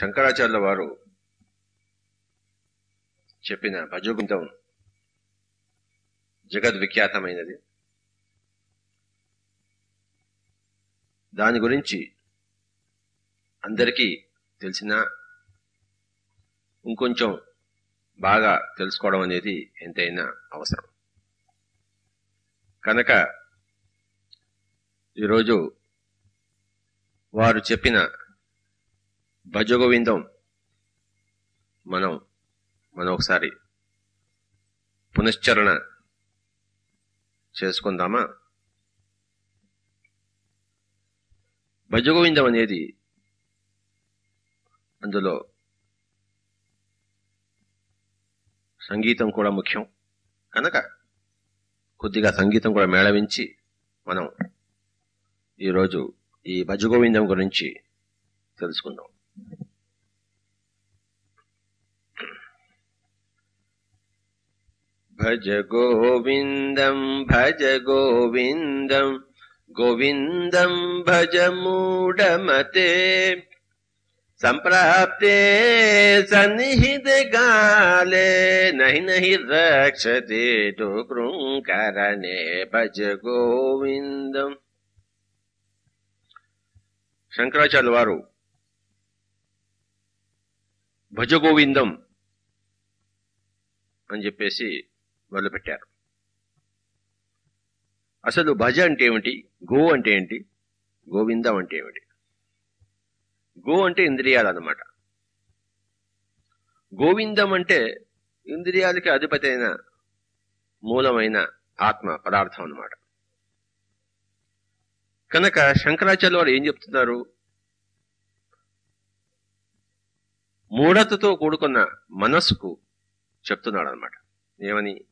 శంకరాచార్యుల వారు చెప్పిన భజగుంతం జగద్విఖ్యాతమైనది. దాని గురించి అందరికీ తెలిసిన ఇంకొంచెం బాగా తెలుసుకోవడం అనేది ఎంతైనా అవసరం. కనుక ఈరోజు వారు చెప్పిన భజగోవిందం. మనం మనం ఒకసారి పునశ్చరణ చేసుకుందామా? భజగోవిందం అనేది అందులో సంగీతం కూడా ముఖ్యం. కనుక కొద్దిగా సంగీతం కూడా మేళవించి మనం ఈరోజు ఈ భజగోవిందం గురించి తెలుసుకుందాం. भज गोविन्दम् भज गोविन्दम् गोविन्दम् भज मूढमते। सम्प्राप्ते सन्निहितकाले नहि नहि रक्षते तु भज गोविन्दम् शङ्कराचार्यवारु భజగోవిందం భజ గోవిందం అని చెప్పేసి మొదలుపెట్టారు. అసలు భజ అంటే ఏమిటి? గో అంటే ఏంటి? గోవిందం అంటే ఏమిటి? గో అంటే ఇంద్రియాలు అన్నమాట గోవిందం అంటే ఇంద్రియాలకి అధిపతి అయిన మూలమైన ఆత్మ పదార్థం అన్నమాట. కనుక శంకరాచార్య వారు ఏం చెప్తున్నారు? మూఢతతో కూడుకున్న మనస్సుకు చెప్తున్నాడు అనమాట ఏమని?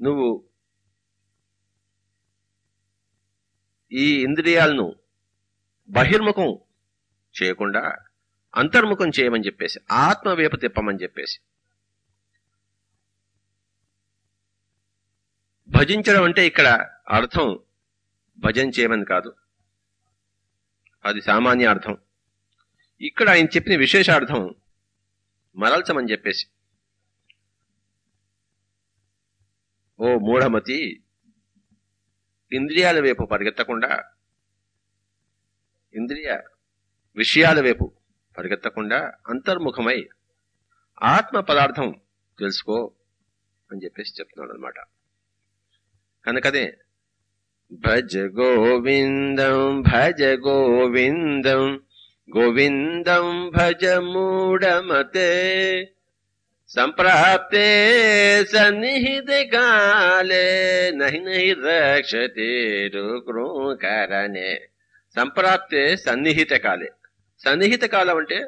నువ్వు ఈ ఇంద్రియాలను బహిర్ముఖం చేయకుండా అంతర్ముఖం చేయమని చెప్పేసి ఆత్మవేప తిప్పమని చెప్పేసి భజించడం అంటే ఇక్కడ అర్థం భజన చేయమని కాదు. అది సామాన్య అర్థం. ఇక్కడ ఆయన చెప్పిన విశేషార్థం మరల్చమని చెప్పేసి. ఓ మూఢమతి ఇంద్రియాల వైపు పరిగెత్తకుండా ఇంద్రియ విషయాల వైపు పరిగెత్తకుండా అంతర్ముఖమై ఆత్మ పదార్థం తెలుసుకో అని చెప్పేసి చెప్తున్నాడు అనమాట కనుకదే భజ గోవిందం భజ గోవిందం గోవిందం భజ మూఢమతే సంప్రాప్తే సన్నిహిత కాలే నహి నహి రక్షతే కరణే సంప్రాప్తే సన్నిహిత కాలే సన్నిహిత కాలం అంటే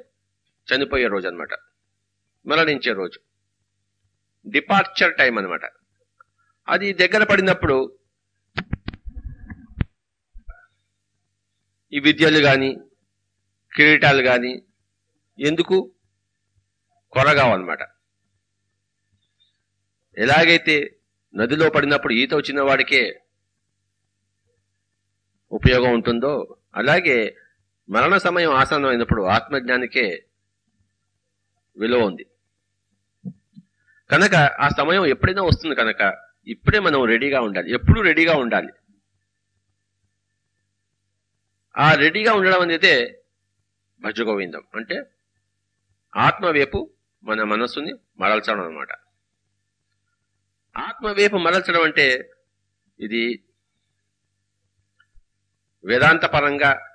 చనిపోయే రోజు అనమాట మరణించే రోజు. డిపార్చర్ టైం అనమాట అది దగ్గర పడినప్పుడు ఈ విద్యలు కానీ కిరీటాలు కానీ ఎందుకు? కొరగావన్నమాట. ఎలాగైతే నదిలో పడినప్పుడు ఈత వచ్చిన వాడికే ఉపయోగం ఉంటుందో అలాగే మరణ సమయం ఆసనం అయినప్పుడు ఆత్మజ్ఞానికే విలువ ఉంది. కనుక ఆ సమయం ఎప్పుడైనా వస్తుంది కనుక ఇప్పుడే మనం రెడీగా ఉండాలి. ఎప్పుడు రెడీగా ఉండాలి. ఆ రెడీగా ఉండడం అనేది భజగోవిందం అంటే ఆత్మవేపు మన మనస్సుని మరల్చడం అనమాట ఆత్మవేపు మరల్చడం అంటే ఇది వేదాంత పరంగా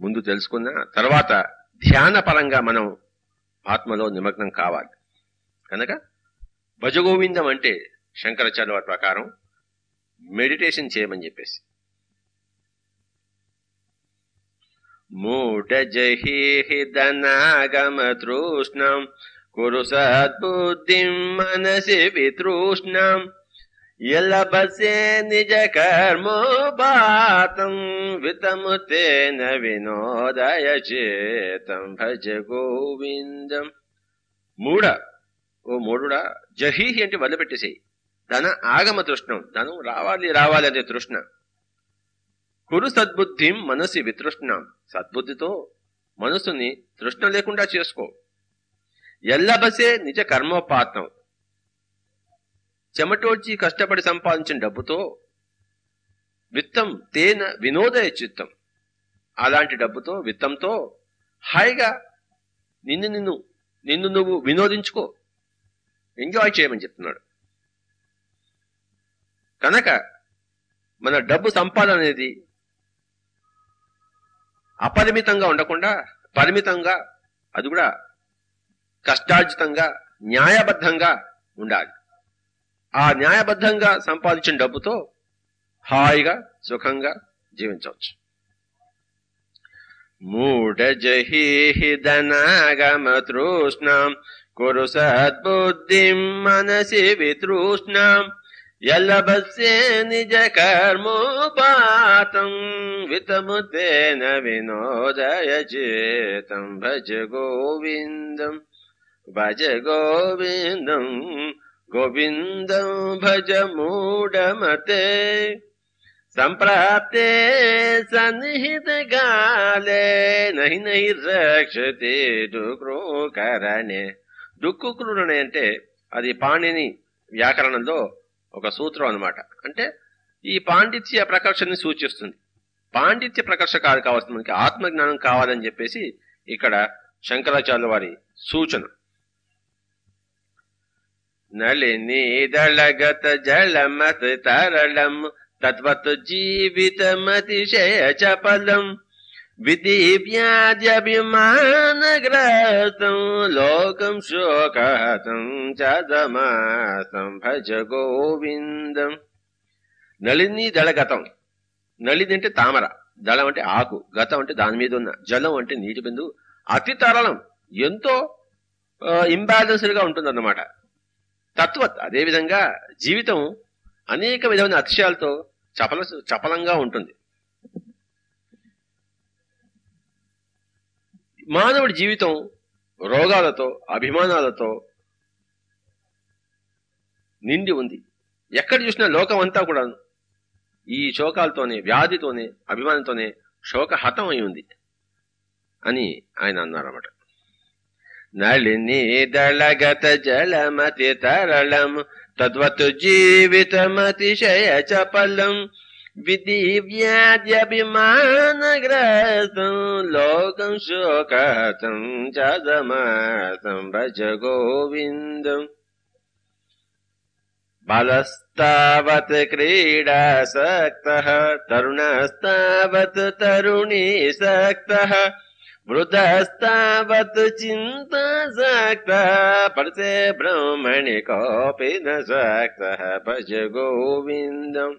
ముందు తెలుసుకున్న తర్వాత ధ్యాన పరంగా మనం ఆత్మలో నిమగ్నం కావాలి. కనుక భజగోవిందం అంటే శంకరాచార్య వారి ప్రకారం మెడిటేషన్ చేయమని చెప్పేసి. మూఢజహీహిదనాగమతృష్ణం కురు సద్బుద్ధిం మనసి వితృష్ణం. ఎల్లబసే నిజ కర్మోపాతం వితముతేన వినోదయ చేతం. భజ గోవిందం. మూఢ ఓ మూడుడా జహీహి అంటే వదిలిపెట్టేసేయి ధన ఆగమ తృష్ణం. ధనం రావాలి రావాలి అనే తృష్ణ. కురు సద్బుద్ధిం మనసి వితృష్ణ. సద్బుద్ధితో మనసుని తృష్ణ లేకుండా చేసుకో. ఎల్లబసే నిజ కర్మోపాత్నం చెమటోడ్చి కష్టపడి సంపాదించిన డబ్బుతో విత్తం తేన వినోదయ చిత్తం. అలాంటి డబ్బుతో విత్తంతో హాయిగా నిన్ను నిన్ను నిన్ను నువ్వు వినోదించుకో. ఎంజాయ్ చేయమని చెప్తున్నాడు. కనుక మన డబ్బు సంపాదన అనేది అపరిమితంగా ఉండకుండా పరిమితంగా అది కూడా కష్టార్జితంగా న్యాయబద్ధంగా ఉండాలి. ఆ న్యాయబద్ధంగా సంపాదించిన డబ్బుతో హాయిగా సుఖంగా జీవించవచ్చు. మూఢజహీహిదనాగమతృష్ణాం కురు సద్బుద్ధిం మనసి వితృష్ణం. నిజ కర్మోపాతం వితముతేన వినోదయ చేతం. భజ గోవిందం భజ గోవిందం గోవిందం భజ మూఢమతే. సంప్రాప్తే సన్నిహిత గాలే నహి నహి రక్షతే డుక్రూకరణే డుక్కుక్రుడనే అంటే అది పాణిని వ్యాకరణంలో ఒక సూత్రం అనమాట అంటే ఈ పాండిత్య ప్రకర్షని సూచిస్తుంది. పాండిత్య ప్రకర్ష కాదు కావాల్సింది మనకి ఆత్మజ్ఞానం కావాలని చెప్పేసి ఇక్కడ శంకరాచార్య వారి సూచన. నళిని దళగత జలమత తరళం తద్వత్ జీవితమతిశయ చపలం విధివ్యాజభిమానగ్రస్తం లోకం శోకహతం చదమాసం భజ గోవిందం నళిని దళగతం నళిని అంటే తామర దళం అంటే ఆకు గతం అంటే దాని మీద ఉన్న జలం అంటే నీటి బిందు అతి తరళం ఎంతో ఇంబ్యాలెన్స్డ్గా ఉంటుందన్నమాట. తత్వత్ అదేవిధంగా జీవితం అనేక విధమైన అతిశయాలతో చపల చపలంగా ఉంటుంది. మానవుడి జీవితం రోగాలతో అభిమానాలతో నిండి ఉంది. ఎక్కడ చూసినా లోకం అంతా కూడా ఈ శోకాలతోనే వ్యాధితోనే అభిమానంతోనే శోకహతం అయి ఉంది అని ఆయన అన్నారన్నమాట. నళిని దళగత జలమతి తరళం తద్వత్ జీవితమతిశయ చపలం विदिव्याद्यपि लोकं न च लोकम् शोकञ्च भज गोविन्दम् बलस्तावत् क्रीडासक्तः तरुणस्तावत् तरुणी सक्तः मृदस्तावत् चिन्ता सक्तः पृथे ब्रह्मणि कोऽपि न सक्तः भज गोविन्दम्।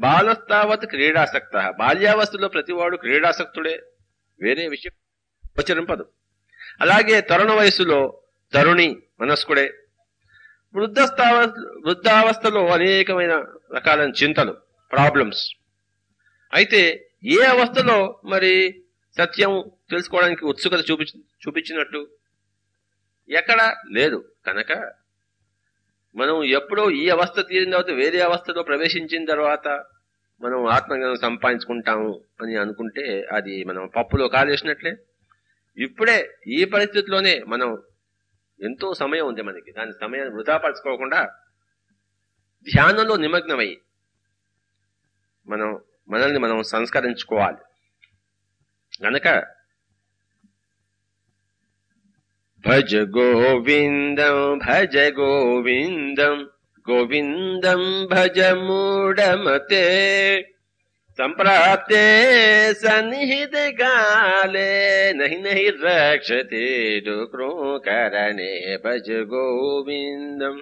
బాలస్తావత్ క్రీడాసక్త. బాల్యావస్థలో ప్రతివాడు క్రీడాసక్తుడే. వేరే విషయం గోచరింపదు. అలాగే తరుణ వయసులో తరుణి మనస్కుడే. వృద్ధస్థావ వృద్ధావస్థలో అనేకమైన రకాలైన చింతలు ప్రాబ్లమ్స్. అయితే ఏ అవస్థలో మరి సత్యం తెలుసుకోవడానికి ఉత్సుకత చూపి చూపించినట్టు? ఎక్కడ లేదు. కనుక మనం ఎప్పుడో ఈ అవస్థ తీరిన తర్వాత వేరే అవస్థలో ప్రవేశించిన తర్వాత మనం ఆత్మజ్ఞానం సంపాదించుకుంటాము అని అనుకుంటే అది మనం పప్పులో కాలేసినట్లే ఇప్పుడే ఈ పరిస్థితిలోనే మనం ఎంతో సమయం ఉంది మనకి. దాని సమయాన్ని వృధాపరచుకోకుండా ధ్యానంలో నిమగ్నమై మనం మనల్ని మనం సంస్కరించుకోవాలి. గనక भज गोविन्दम् भज गोविन्दम् गोविन्दम् भज मूढमते। सम्प्राप्ते सन्निहितकाले नहि नहि रक्षते तु करणे। भज गोविन्दम्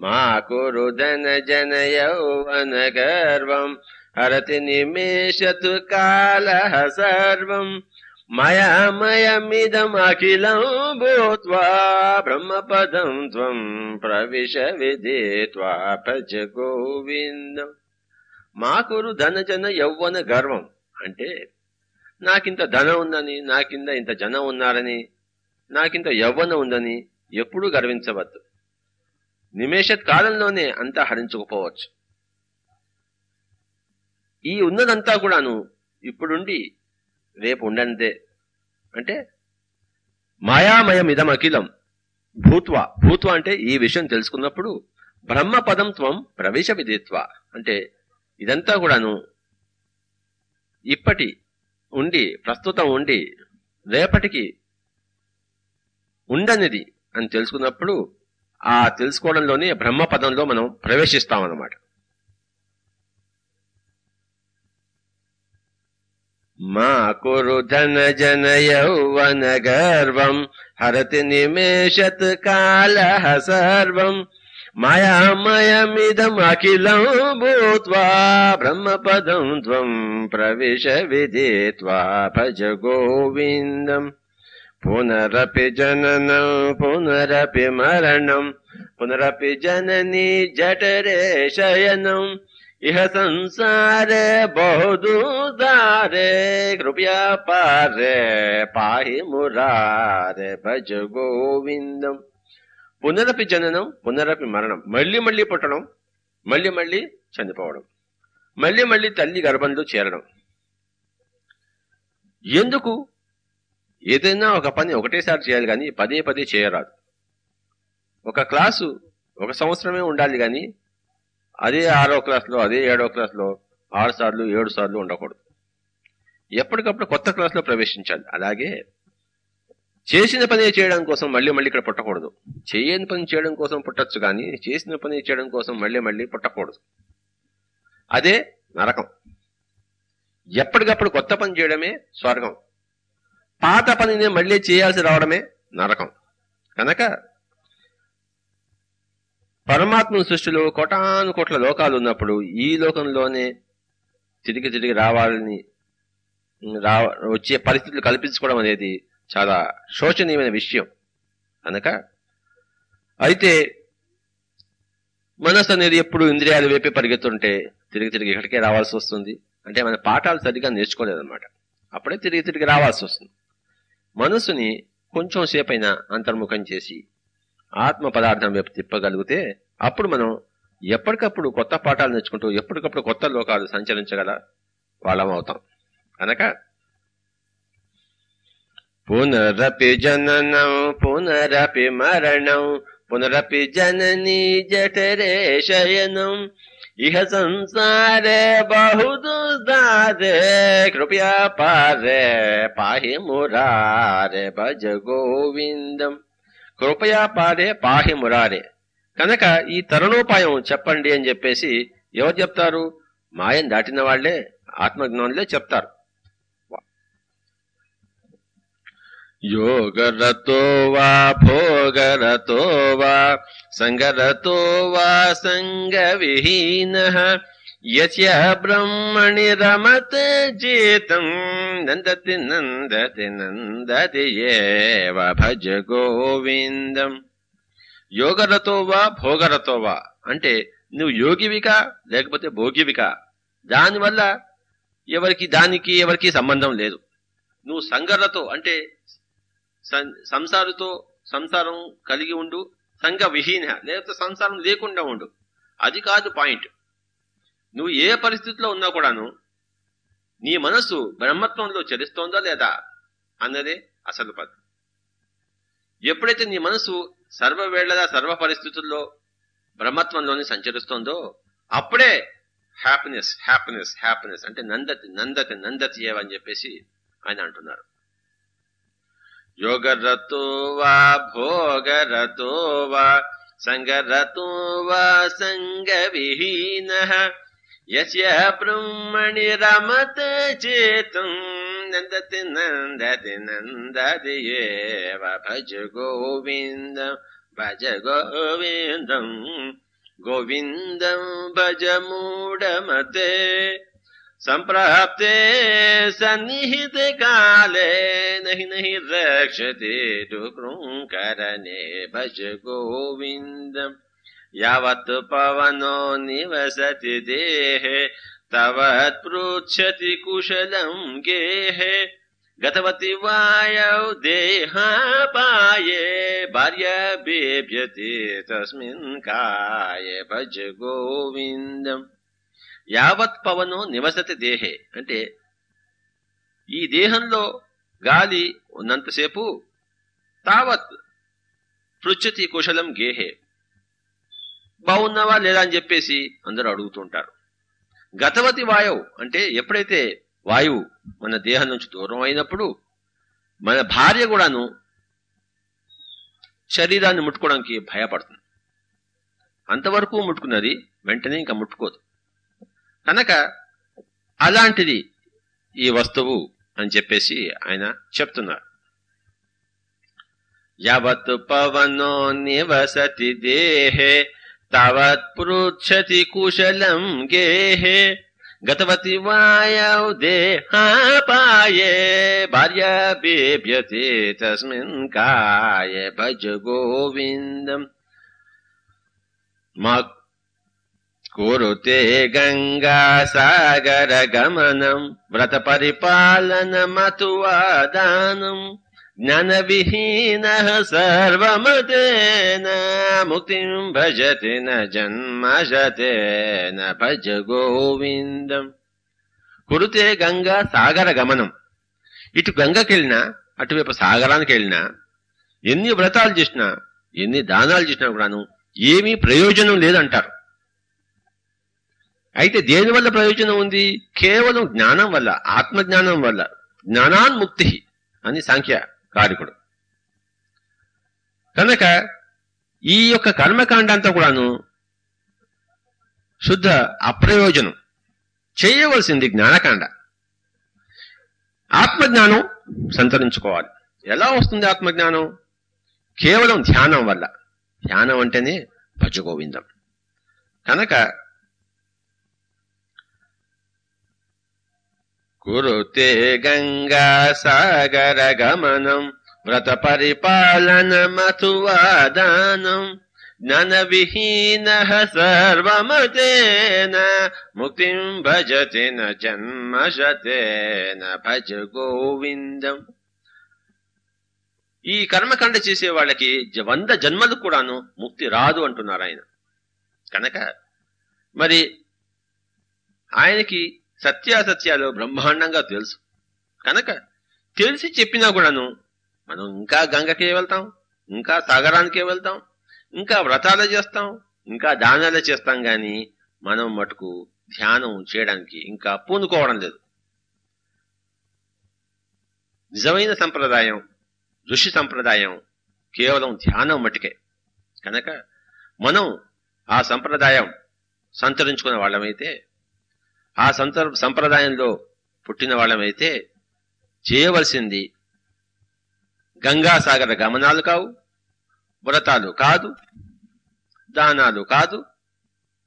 मा कुरु धन जन यौवन गर्वम् हरति निमेषतु कालः सर्वम्। మయామయమిదం అఖిలం భూత్వా బ్రహ్మపదం త్వం ప్రవిశ విదిత్వా ప్రజ గోవిందం మాకురు ధనజన యౌవన గర్వం. అంటే నాకింత ధనం ఉందని నాకింద ఇంత జనం ఉన్నారని నాకింత యవ్వన ఉందని ఎప్పుడూ గర్వించవద్దు. నిమేషత్ కాలంలోనే అంతా హరించుకుపోవచ్చు. ఈ ఉన్నదంతా కూడాను ఇప్పుడుండి రేపు ఉండనిదే. అంటే మాయామయం ఇదం అఖిలం భూత్వ. భూత్వ అంటే ఈ విషయం తెలుసుకున్నప్పుడు బ్రహ్మ పదం త్వం ప్రవేశ విధిత్వ. అంటే ఇదంతా కూడాను ఇప్పటి ఉండి ప్రస్తుతం ఉండి రేపటికి ఉండనిది అని తెలుసుకున్నప్పుడు ఆ తెలుసుకోవడంలోనే బ్రహ్మ పదంలో మనం ప్రవేశిస్తామన్నమాట. मा कुरु धन जन यौवनगर्वम् हरति निमेषत् कालः सर्वम् मायामयमिदमखिलम् भूत्वा ब्रह्मपदम् त्वम् प्रविश विदित्वा भज गोविन्दम्। पुनरपि जननम् पुनरपि मरणम् पुनरपि जननी जठ शयनम् ఇహ సంసారే బహుదూదారే కృపయా పారే పాహి మురారే భజ గోవిందం. పునరపి జననం పునరపి మరణం. మళ్ళీ మళ్ళీ పుట్టడం మళ్ళీ మళ్ళీ చనిపోవడం. మళ్ళీ మళ్ళీ తల్లి గర్భంలో చేరడం. ఎందుకు? ఏదైనా ఒక పని ఒకటేసారి చేయాలి కానీ పదే పదే చేయరాదు. ఒక క్లాసు ఒక సంవత్సరమే ఉండాలి కానీ అదే ఆరో క్లాస్లో అదే ఏడో క్లాస్లో ఆరు సార్లు ఏడు సార్లు ఉండకూడదు. ఎప్పటికప్పుడు కొత్త క్లాస్లో ప్రవేశించాలి. అలాగే చేసిన పని చేయడం కోసం మళ్ళీ మళ్ళీ ఇక్కడ పుట్టకూడదు. చేయని పని చేయడం కోసం పుట్టచ్చు కానీ చేసిన పని చేయడం కోసం మళ్ళీ మళ్ళీ పుట్టకూడదు. అదే నరకం. ఎప్పటికప్పుడు కొత్త పని చేయడమే స్వర్గం. పాత పనిని మళ్ళీ చేయాల్సి రావడమే నరకం. కనుక పరమాత్మ సృష్టిలో కోటాను కోట్ల లోకాలు ఉన్నప్పుడు ఈ లోకంలోనే తిరిగి తిరిగి రావాలని రా వచ్చే పరిస్థితులు కల్పించుకోవడం అనేది చాలా శోచనీయమైన విషయం. అనక అయితే మనసు అనేది ఎప్పుడు ఇంద్రియాలు వైపే పరిగెత్తుంటే తిరిగి తిరిగి ఇక్కడికే రావాల్సి వస్తుంది. అంటే మన పాఠాలు సరిగ్గా నేర్చుకోలేదన్నమాట. అప్పుడే తిరిగి తిరిగి రావాల్సి వస్తుంది. మనసుని కొంచెం సేపైనా అంతర్ముఖం చేసి ఆత్మ పదార్థం వైపు తిప్పగలిగితే అప్పుడు మనం ఎప్పటికప్పుడు కొత్త పాఠాలు నేర్చుకుంటూ ఎప్పటికప్పుడు కొత్త లోకాలు సంచరించగల వాళ్ళం అవుతాం. కనుక పునరపి జననం పునరపి మరణం పునరపి జననీ జఠరే శయనం. ఇహ సంసారే బహుదుదారే కృపయా పారే పాహి మురారే భజ గోవిందం. కృపయా పాదే పాహి మురారే. కనుక ఈ తరుణోపాయం చెప్పండి అని చెప్పేసి ఎవరు చెప్తారు? మాయం దాటిన వాళ్ళే ఆత్మజ్ఞానులే చెప్తారు. యోగరతో వా భోగరతో వా సంగరతో వా సంగ విహీన యస్య బ్రహ్మణి రమత చేతం నందతి నందతి నందతి ఏవ భజ గోవిందం. యోగరతో వా భోగరతో వా. అంటే నువ్వు యోగివికా లేకపోతే భోగివికా. దానివల్ల ఎవరికి దానికి ఎవరికి సంబంధం లేదు. నువ్వు సంగరతో అంటే సంసారుతో సంసారం కలిగి ఉండు సంఘ విహీన లేకపోతే సంసారం లేకుండా ఉండు. అది కాదు పాయింట్. నువ్వు ఏ పరిస్థితిలో ఉన్నా కూడాను నీ మనస్సు బ్రహ్మత్వంలో చలిస్తోందా లేదా అన్నదే అసలు పద్. ఎప్పుడైతే నీ మనసు సర్వవేళ్ళగా సర్వ పరిస్థితుల్లో బ్రహ్మత్వంలోనే సంచరిస్తోందో అప్పుడే హ్యాపీనెస్ హ్యాపీనెస్ హ్యాపీనెస్ అంటే నందతి నందతి నందతి ఏవని చెప్పేసి ఆయన అంటున్నారు. యోగరతో వా భోగరతో వా సంగరతో వా సంగ విహీన यस्य ब्रह्मणि रमत जेतुम् नन्दति नन्दति नन्दति एव भज गोविन्दम् भज गोविन्दम् गोविन्दम् भज मूढमते। सम्प्राप्ते सन्निहितकाले नहि नहि रक्षते तु भज गोविन्दम् గోవిందం యావత్ పవనో నివసతి దేహే తవత్ పృచ్చతి కుశలం గేహే. గతవతి వాయౌ దేహాపాయే భార్య బేభ్యతే తస్మిన్ కాయే భజ గోవిందం. యావత్ పవనో నివసతి దేహే. అంటే ఈ దేహంలో గాలి ఉన్నంతసేపు తావత్ పృచ్చతి కుశలం గేహే. బాగున్నావా లేదా అని చెప్పేసి అందరూ అడుగుతుంటారు. గతవతి వాయువు అంటే ఎప్పుడైతే వాయువు మన దేహం నుంచి దూరం అయినప్పుడు మన భార్య కూడాను శరీరాన్ని ముట్టుకోవడానికి భయపడుతుంది. అంతవరకు ముట్టుకున్నది వెంటనే ఇంకా ముట్టుకోదు. కనుక అలాంటిది ఈ వస్తువు అని చెప్పేసి ఆయన చెప్తున్నారు. యావత్ పవనో నివసతి దేహే तावत् पृच्छति कुशलम् गेः गतवती वायौ देहापाये भार्या बेभ्यते तस्मिन् काय भज गोविन्दम् मुरुते गङ्गासागर गमनम् व्रत परिपालनमतु సాగర గమనం వ్రత పరిపాలన మతువాదానం జ్ఞాన సర్వమతేన ముక్తిం భజతి న భజ గోవిందం కురుతే గంగా సాగర గమనం ఇటు గంగకెళ్ళినా అటువైపు సాగరానికి వెళ్ళినా ఎన్ని వ్రతాలు చేసినా ఎన్ని దానాలు చేసినా కూడాను ఏమీ ప్రయోజనం లేదంటారు. అయితే దేనివల్ల ప్రయోజనం ఉంది? కేవలం జ్ఞానం వల్ల ఆత్మజ్ఞానం వల్ల జ్ఞానాన్ముక్తి అని సంఖ్య కారికుడు కనుక ఈ యొక్క కర్మకాండ అంతా కూడాను శుద్ధ అప్రయోజనం చేయవలసింది జ్ఞానకాండ. ఆత్మజ్ఞానం సంతరించుకోవాలి. ఎలా వస్తుంది ఆత్మజ్ఞానం? కేవలం ధ్యానం వల్ల. ధ్యానం అంటేనే భజగోవిందం. కనుక కురుతే గంగా సాగర గమనం వ్రత పరిపాలన మతువాదానం జ్ఞాన విహీన సర్వమతేన ముక్తిం భజతి న జన్మశతేన భజ గోవిందం ఈ కర్మకాండ చేసే వాళ్ళకి జ- వంద జన్మలు కూడాను ముక్తి రాదు అంటున్నారు ఆయన. కనుక మరి ఆయనకి సత్యాసత్యాలు బ్రహ్మాండంగా తెలుసు. కనుక తెలిసి చెప్పినా కూడాను మనం ఇంకా గంగకే వెళ్తాం ఇంకా సాగరానికే వెళ్తాం ఇంకా వ్రతాలు చేస్తాం ఇంకా దానాలు చేస్తాం గాని మనం మటుకు ధ్యానం చేయడానికి ఇంకా పూనుకోవడం లేదు. నిజమైన సంప్రదాయం ఋషి సంప్రదాయం కేవలం ధ్యానం మటుకే. కనుక మనం ఆ సంప్రదాయం సంతరించుకున్న వాళ్ళమైతే ఆ సందర్భ సంప్రదాయంలో పుట్టిన వాళ్ళమైతే చేయవలసింది గంగాసాగర గమనాలు కావు వ్రతాలు కాదు దానాలు కాదు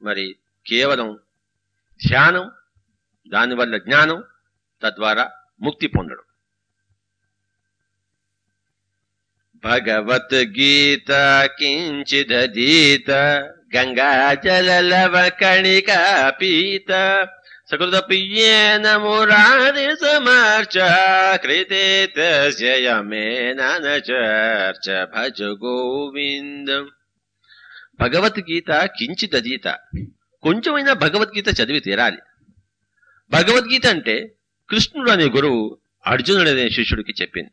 మరి కేవలం ధ్యానం దానివల్ల జ్ఞానం తద్వారా ముక్తి పొందడం. భగవద్గీత కించిదీత గంగాజలలవ కణికా పీత సకృతపియేన మురారి సమర్చ కృతే తస్య యమేన చర్చ భజ గోవిందం. భగవద్గీత కించిదీత కొంచెమైనా భగవద్గీత చదివి తీరాలి. భగవద్గీత అంటే కృష్ణుడు అనే గురువు అర్జునుడు అనే శిష్యుడికి చెప్పింది.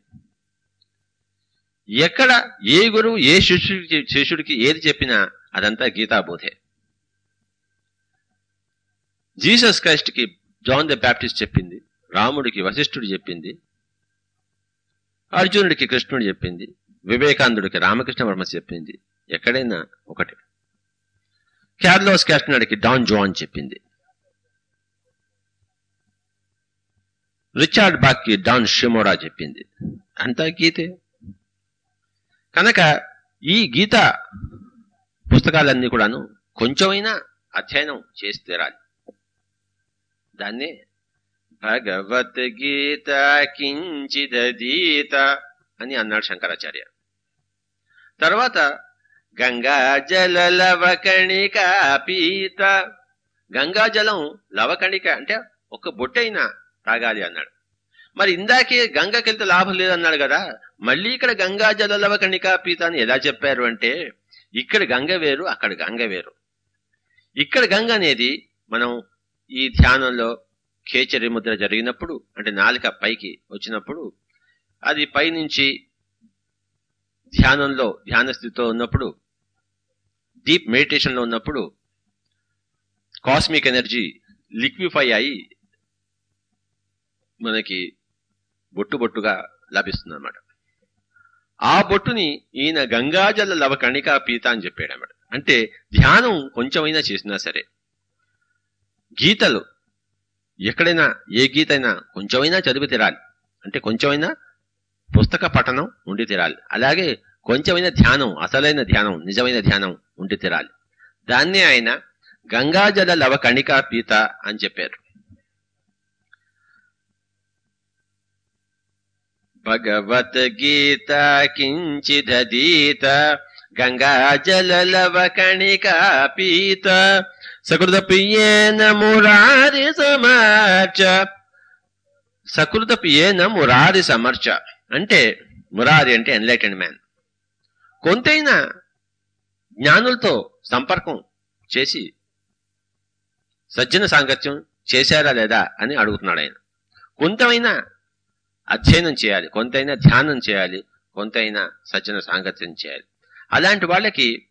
ఎక్కడ ఏ గురువు ఏ శిష్యుడికి శిష్యుడికి ఏది చెప్పినా అదంతా గీతాబోధే. జీసస్ క్రైస్ట్కి జాన్ ద బ్యాప్టిస్ట్ చెప్పింది రాముడికి వశిష్ఠుడు చెప్పింది అర్జునుడికి కృష్ణుడు చెప్పింది వివేకానందుడికి రామకృష్ణ వర్మ చెప్పింది ఎక్కడైనా ఒకటి. క్యార్లోస్ క్యాస్టనడికి డాన్ జోన్ చెప్పింది. రిచార్డ్ బాక్కి డాన్ షిమోరా చెప్పింది. అంతా గీతే. కనుక ఈ గీత పుస్తకాలన్నీ కూడాను కొంచెమైనా అధ్యయనం చేసి తీరాలి. దాన్ని భగవద్గీత కించిదీత అని అన్నాడు శంకరాచార్య. తర్వాత గంగా జల లవకణిక పీత. గంగాజలం లవకణిక అంటే ఒక బొట్టైనా తాగాలి అన్నాడు. మరి ఇందాకే గంగకెళ్తే లాభం లేదన్నాడు కదా మళ్ళీ ఇక్కడ గంగాజల లవకణిక పీత అని ఎలా చెప్పారు అంటే ఇక్కడ గంగ వేరు అక్కడ గంగ వేరు. ఇక్కడ గంగ అనేది మనం ఈ ధ్యానంలో ఖేచరి ముద్ర జరిగినప్పుడు అంటే నాలిక పైకి వచ్చినప్పుడు అది పైనుంచి ధ్యానంలో ధ్యాన స్థితిలో ఉన్నప్పుడు డీప్ మెడిటేషన్లో ఉన్నప్పుడు కాస్మిక్ ఎనర్జీ లిక్విఫై అయి మనకి బొట్టు బొట్టుగా లభిస్తుంది అనమాట ఆ బొట్టుని ఈయన గంగాజల లవకణికా పీత అని చెప్పాడు అన్నమాట అంటే ధ్యానం కొంచెమైనా చేసినా సరే గీతలు. ఎక్కడైనా ఏ గీత అయినా కొంచెమైనా చదివి తీరాలి. అంటే కొంచెమైనా పుస్తక పఠనం ఉండి తీరాలి. అలాగే కొంచెమైన ధ్యానం అసలైన ధ్యానం నిజమైన ధ్యానం ఉండి తీరాలి. దాన్నే ఆయన గంగాజల లవ కణికా పీత అని చెప్పారు. భగవద్గీత కించిదీత గంగాజల లవ కణికా పీత సకృత ప్రియేన మురారి సమర్చ. సకృత ప్రియేన మురారి సమర్చ. అంటే మురారి అంటే ఎన్లైటెడ్ మ్యాన్ కొంతైనా జ్ఞానులతో సంపర్కం చేసి సజ్జన సాంగత్యం చేశారా లేదా అని అడుగుతున్నాడు ఆయన. కొంతమైనా అధ్యయనం చేయాలి కొంతైనా ధ్యానం చేయాలి కొంతైనా సజ్జన సాంగత్యం చేయాలి. అలాంటి వాళ్ళకి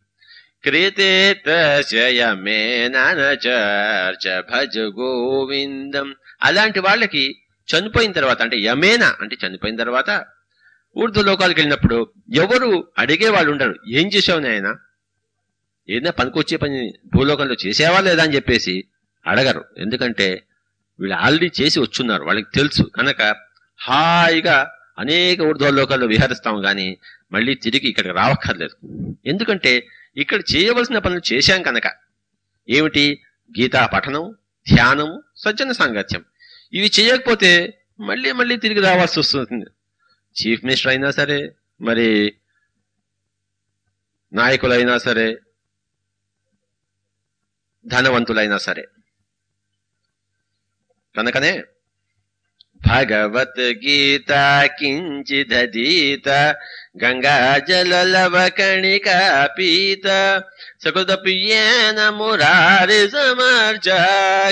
క్రేతేతయమేనచర్చ భజ గోవిందం అలాంటి వాళ్ళకి చనిపోయిన తర్వాత అంటే యమేన అంటే చనిపోయిన తర్వాత ఊర్ధు లోకాలకు వెళ్ళినప్పుడు ఎవరు అడిగే వాళ్ళు ఉండరు. ఏం చేసావు నాయన? ఏదైనా పనికొచ్చే పని భూలోకంలో చేసేవా లేదా అని చెప్పేసి అడగరు. ఎందుకంటే వీళ్ళు ఆల్రెడీ చేసి వచ్చున్నారు. వాళ్ళకి తెలుసు. కనుక హాయిగా అనేక ఊర్ధ్వలోకాల్లో విహరిస్తాం గాని మళ్ళీ తిరిగి ఇక్కడికి రావక్కర్లేదు. ఎందుకంటే ఇక్కడ చేయవలసిన పనులు చేశాం కనుక. ఏమిటి? గీతా పఠనం ధ్యానము సజ్జన సాంగత్యం. ఇవి చేయకపోతే మళ్ళీ మళ్ళీ తిరిగి రావాల్సి వస్తుంది. చీఫ్ మినిస్టర్ అయినా సరే మరి నాయకులైనా సరే ధనవంతులైనా సరే. కనుకనే भगवद्गीता किञ्चिदधीत गङ्गाजललवकणिका पीत लवकणि कीत सकृदपि येन मुरारि समर्च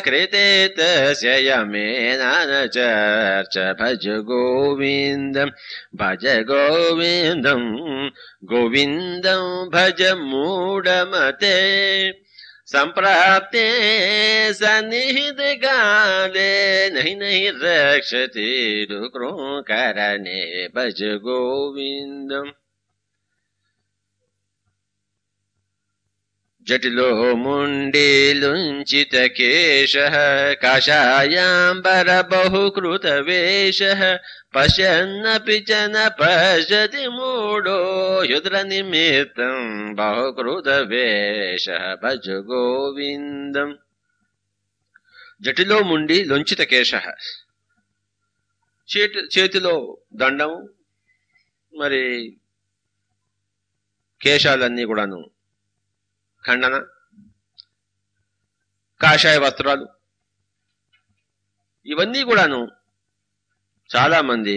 कृते तयमेना न चर्च। भज गोविन्दम् भज गोविन्दम् गोविन्दम् भज मूढमते। सम्प्राप्ते सन्निहितकाले नहि नहि रक्षति रुक्रो करणे भज गोविन्दम्। ముండేలుంచిత కేశ కాషాయాంబర బహుకృత వేష పశ్యన్నపి చ న పశ్యతి యుద్ర నిమిత్తం బహుకృత వేష భజ గోవిందం జటిలో ముండి లొంచిత కేశ చేతి చేతిలో దండం మరి కేశాలన్నీ కూడాను ఖండన కాషాయ వస్త్రాలు. ఇవన్నీ కూడాను చాలా మంది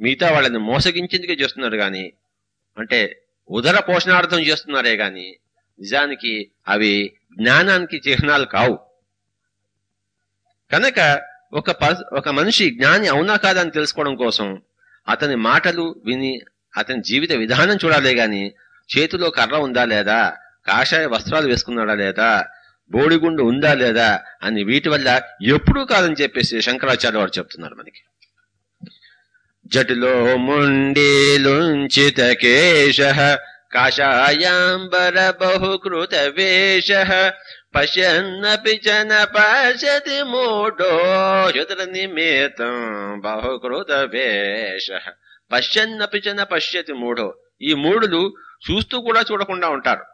మిగతా వాళ్ళని మోసగించేందుకే చేస్తున్నారు కానీ అంటే ఉదర పోషణార్థం చేస్తున్నారే గాని నిజానికి అవి జ్ఞానానికి చిహ్నాలు కావు. కనుక ఒక ఒక మనిషి జ్ఞాని అవునా కాదని తెలుసుకోవడం కోసం అతని మాటలు విని అతని జీవిత విధానం చూడాలే గాని చేతిలో కర్ర ఉందా లేదా? కాషాయ వస్త్రాలు వేసుకున్నాడా లేదా? బోడిగుండు ఉందా లేదా? అని వీటి వల్ల ఎప్పుడూ కాదని చెప్పేసి శంకరాచార్య వారు చెప్తున్నారు మనకి. జటిలో ముండీలుంచిత కేశ కాషాయాంబర బహుకృత వేష పశ్యన్నపి పశ్యతి మూఢో యుద్ర నిమిత్తం బహుకృత వేష పశ్యన్నపి చ పశ్యతి మూఢో. ఈ మూడులు చూస్తూ కూడా చూడకుండా ఉంటారు.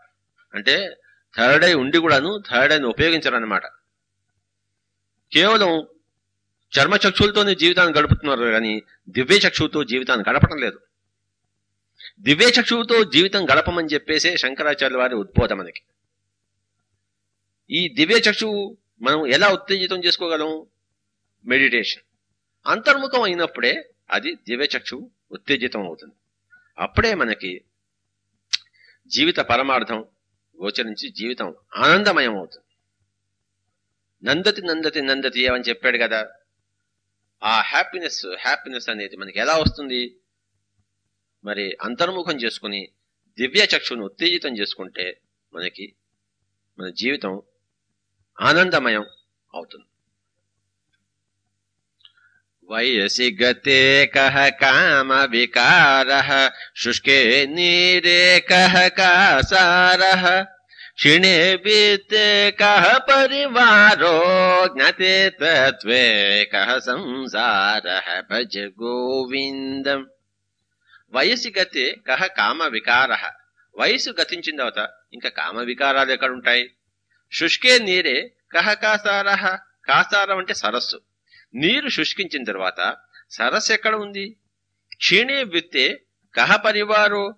అంటే థర్డ్ ఐ ఉండి కూడాను థర్డ్ ఐని ఉపయోగించరనమాట కేవలం చర్మచక్షులతోనే జీవితాన్ని గడుపుతున్నారు కానీ దివ్య చక్షువుతో జీవితాన్ని గడపడం లేదు. దివ్య చక్షువుతో జీవితం గడపమని చెప్పేసే శంకరాచార్య వారి ఉద్బోధ మనకి. ఈ దివ్య చక్షువు మనం ఎలా ఉత్తేజితం చేసుకోగలం? మెడిటేషన్. అంతర్ముఖం అయినప్పుడే అది దివ్య చక్షువు ఉత్తేజితం అవుతుంది. అప్పుడే మనకి జీవిత పరమార్థం గోచరించి జీవితం ఆనందమయం అవుతుంది నందతి నందతి నందతి ఏమని చెప్పాడు కదా? ఆ హ్యాపీనెస్ హ్యాపీనెస్ అనేది మనకి ఎలా వస్తుంది? మరి అంతర్ముఖం చేసుకుని దివ్య చక్షును ఉత్తేజితం చేసుకుంటే మనకి మన జీవితం ఆనందమయం అవుతుంది. వయసి గతే కహ కామ వికార శుష్కే నీరే కహ కాసార క్షిణే విత్తే కహ పరివారో జ్ఞతే తత్వే కహ సంసార భజ గోవిందం వయసి గతే కహ కామ వికార వయసు గతించిన తర్వాత ఇంకా కామ వికారాలు ఎక్కడుంటాయి? శుష్కే నీరే కహ కాసార కాసారం అంటే సరస్సు। నీరు శుష్కించిన తర్వాత సరస్సు ఎక్కడ ఉంది? క్షీణే విత్తే కహ పరివారో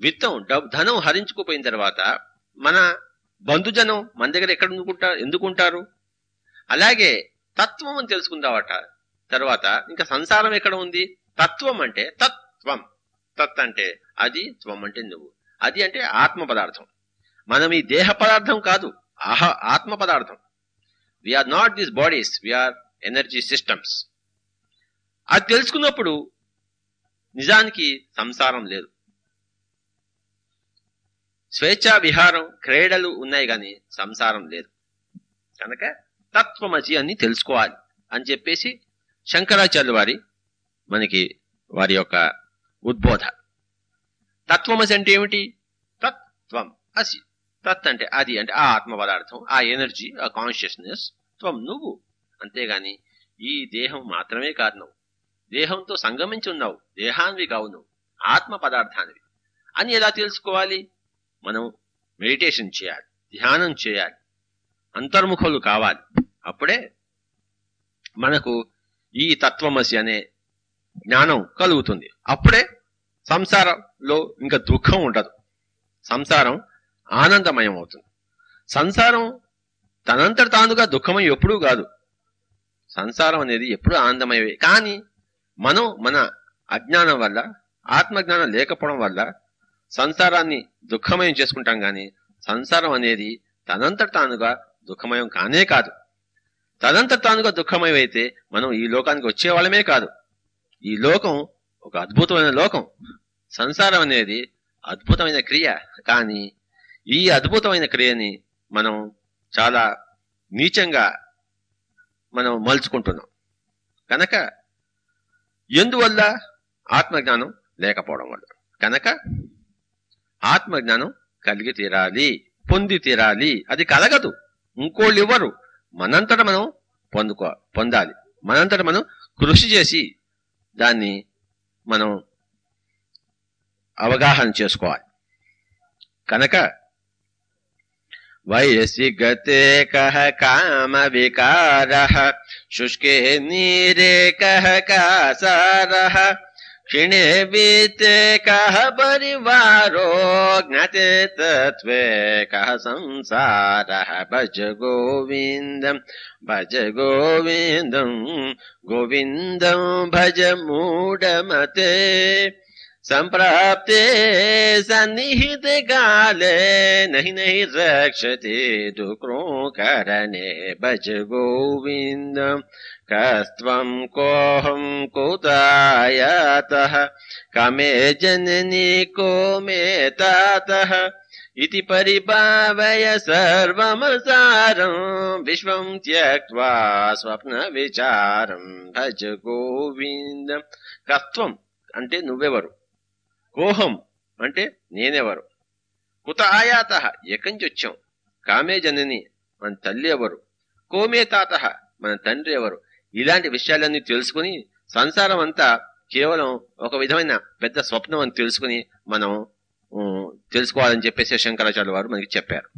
విత్తం డబ్ ధనం హరించుకుపోయిన తర్వాత మన బంధుజనం మన దగ్గర ఎక్కడ ఎందుకుంటారు ఎందుకుంటారు? అలాగే తత్వం అని తెలుసుకుందావట తర్వాత ఇంకా సంసారం ఎక్కడ ఉంది? తత్వం అంటే తత్వం. తత్ అంటే అది త్వం అంటే నువ్వు. అది అంటే ఆత్మ పదార్థం. మనం ఈ దేహ పదార్థం కాదు ఆహ ఆత్మ పదార్థం. We are not this bodies we are energy systems. అది తెలుసుకున్నప్పుడు నిజానికి సంసారం లేదు. స్వేచ్ఛా విహారం క్రీడలు ఉన్నాయి కానీ సంసారం లేదు. కనుక తత్వమసి అని తెలుసుకోవాలి అని చెప్పేసి శంకరాచార్యులు వారి మనకి వారి యొక్క ఉద్బోధ. తత్వమసి అంటే ఏమిటి? తత్వం అసి. తత్ అంటే అది అంటే ఆ ఆత్మ పదార్థం ఆ ఎనర్జీ ఆ కాన్షియస్నెస్ త్వం నువ్వు. అంతేగాని ఈ దేహం మాత్రమే కాదు నువ్వు. దేహంతో సంగమించి ఉన్నావు. దేహాన్వి కావు నువ్వు. ఆత్మ పదార్థానివి. అని ఎలా తెలుసుకోవాలి? మనం మెడిటేషన్ చేయాలి. ధ్యానం చేయాలి. అంతర్ముఖులు కావాలి. అప్పుడే మనకు ఈ తత్వమసి అనే జ్ఞానం కలుగుతుంది. అప్పుడే సంసారంలో ఇంకా దుఃఖం ఉండదు. సంసారం ఆనందమయం అవుతుంది సంసారం తనంతట తానుగా దుఃఖమై ఎప్పుడూ కాదు. సంసారం అనేది ఎప్పుడు ఆనందమయ్యే కానీ మనం మన అజ్ఞానం వల్ల ఆత్మజ్ఞానం లేకపోవడం వల్ల సంసారాన్ని దుఃఖమయం చేసుకుంటాం కానీ సంసారం అనేది తనంతట తానుగా దుఃఖమయం కానే కాదు. తనంతట తానుగా దుఃఖమయం అయితే మనం ఈ లోకానికి వచ్చే వాళ్ళమే కాదు. ఈ లోకం ఒక అద్భుతమైన లోకం. సంసారం అనేది అద్భుతమైన క్రియ. కానీ ఈ అద్భుతమైన క్రియని మనం చాలా నీచంగా మనం మలుచుకుంటున్నాం. కనుక ఎందువల్ల ఆత్మజ్ఞానం లేకపోవడం వల్ల? కనుక ఆత్మజ్ఞానం కలిగి తీరాలి పొంది తీరాలి. అది కలగదు. ఇంకోళ్ళు ఇవ్వరు. మనంతట మనం పొందుకో పొందాలి. మనంతట మనం కృషి చేసి దాన్ని మనం అవగాహన చేసుకోవాలి. కనుక वयसि गते कः कामविकारः शुष्के नीरे कः कासारः क्षिणे वीते कः परिवारो ज्ञते तत्त्वे कः संसारः। भज गोविन्दम् भज गोविन्दम् गोविन्दम् भज मूढमते। सम्प्राप्ते सन्निहितकाले नहि नहि रक्षते दुक्रो करणे भज गोविन्द। कस्त्वम् कोऽहं कुतायतः कमे जननि को मे ततः। इति परिभावय सर्वमसारम् विश्वम् त्यक्त्वा स्वप्नविचारम् भज गोविन्द। कस्त्वम् अन्ते नुवेवरु। కోహం అంటే నేనెవరు? కుత ఆయాత ఎక్కడి నుంచి వచ్చాం కామే జనని మన తల్లి ఎవరు? కోమే తాత మన తండ్రి ఎవరు? ఇలాంటి విషయాలన్నీ తెలుసుకుని సంసారం అంతా కేవలం ఒక విధమైన పెద్ద స్వప్నం అని తెలుసుకుని మనం తెలుసుకోవాలని చెప్పేసి శంకరాచార్య వారు మనకి చెప్పారు.